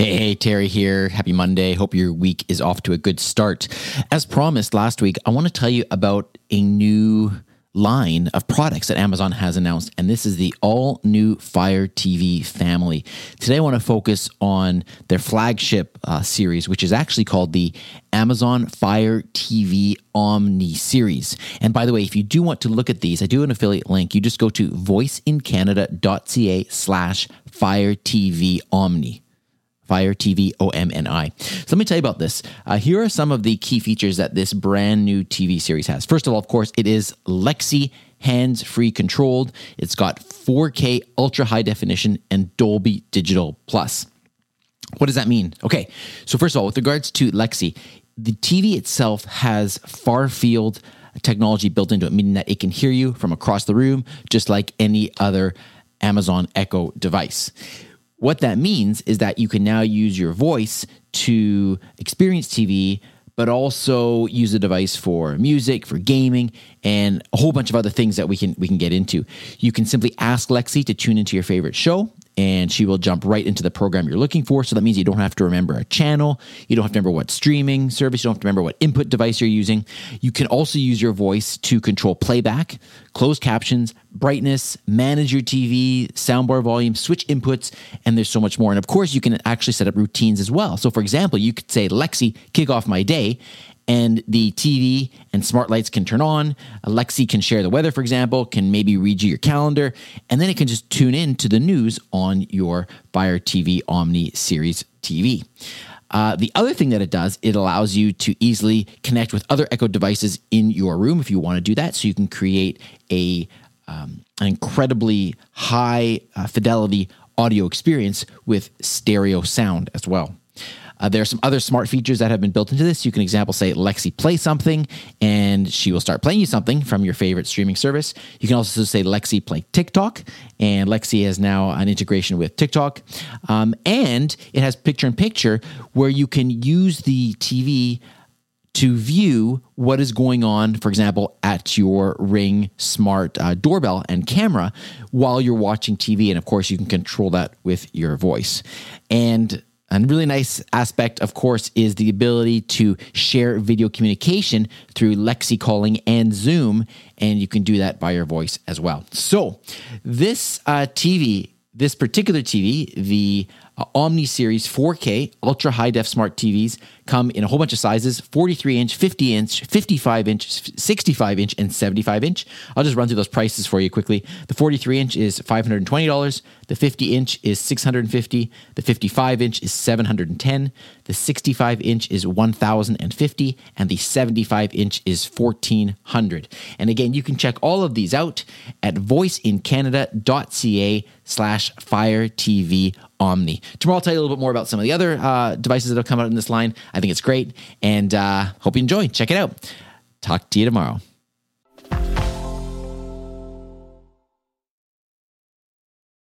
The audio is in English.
Hey, hey, Terry here. Happy Monday. Hope your week is off to a good start. As promised last week, I want to tell you about a new line of products that Amazon has announced, and this is the all new Fire TV family. Today, I want to focus on their flagship uh, series, which is actually called the Amazon Fire TV Omni series. And by the way, if you do want to look at these, I do an affiliate link. You just go to voiceincanada.ca slash Fire TV Omni. Fire TV OMNI. So let me tell you about this. Uh, here are some of the key features that this brand new TV series has. First of all, of course, it is Lexi hands free controlled. It's got 4K ultra high definition and Dolby Digital Plus. What does that mean? Okay, so first of all, with regards to Lexi, the TV itself has far field technology built into it, meaning that it can hear you from across the room, just like any other Amazon Echo device. What that means is that you can now use your voice to experience TV, but also use the device for music, for gaming, and a whole bunch of other things that we can we can get into. You can simply ask Lexi to tune into your favorite show and she will jump right into the program you're looking for. So that means you don't have to remember a channel, you don't have to remember what streaming service, you don't have to remember what input device you're using. You can also use your voice to control playback, closed captions, brightness, manage your TV, soundbar volume, switch inputs, and there's so much more. And of course, you can actually set up routines as well. So, for example, you could say, Lexi, kick off my day, and the TV and smart lights can turn on. Alexi can share the weather, for example, can maybe read you your calendar, and then it can just tune in to the news on your Fire TV Omni Series TV. Uh, the other thing that it does, it allows you to easily connect with other Echo devices in your room if you want to do that. So you can create a um, an incredibly high uh, fidelity audio experience with stereo sound as well. Uh, there are some other smart features that have been built into this. You can, example, say Lexi play something, and she will start playing you something from your favorite streaming service. You can also say Lexi play TikTok, and Lexi has now an integration with TikTok, um, and it has picture in picture where you can use the TV to view what is going on, for example, at your Ring smart uh, doorbell and camera while you're watching TV. And of course, you can control that with your voice. And a really nice aspect, of course, is the ability to share video communication through Lexi calling and Zoom, and you can do that by your voice as well. So, this uh, TV, this particular TV, the uh, Omni Series 4K ultra high def smart TVs come in a whole bunch of sizes 43 inch, 50 inch, 55 inch, 65 inch, and 75 inch. I'll just run through those prices for you quickly. The 43 inch is $520, the 50 inch is 650, the 55 inch is 710, the 65 inch is 1,050, and the 75 inch is 1,400. And again, you can check all of these out at voiceincanada.ca slash fire TV Omni. Tomorrow I'll tell you a little bit more about some of the other uh, devices that have come out in this line. I think it's great and uh, hope you enjoy. Check it out. Talk to you tomorrow.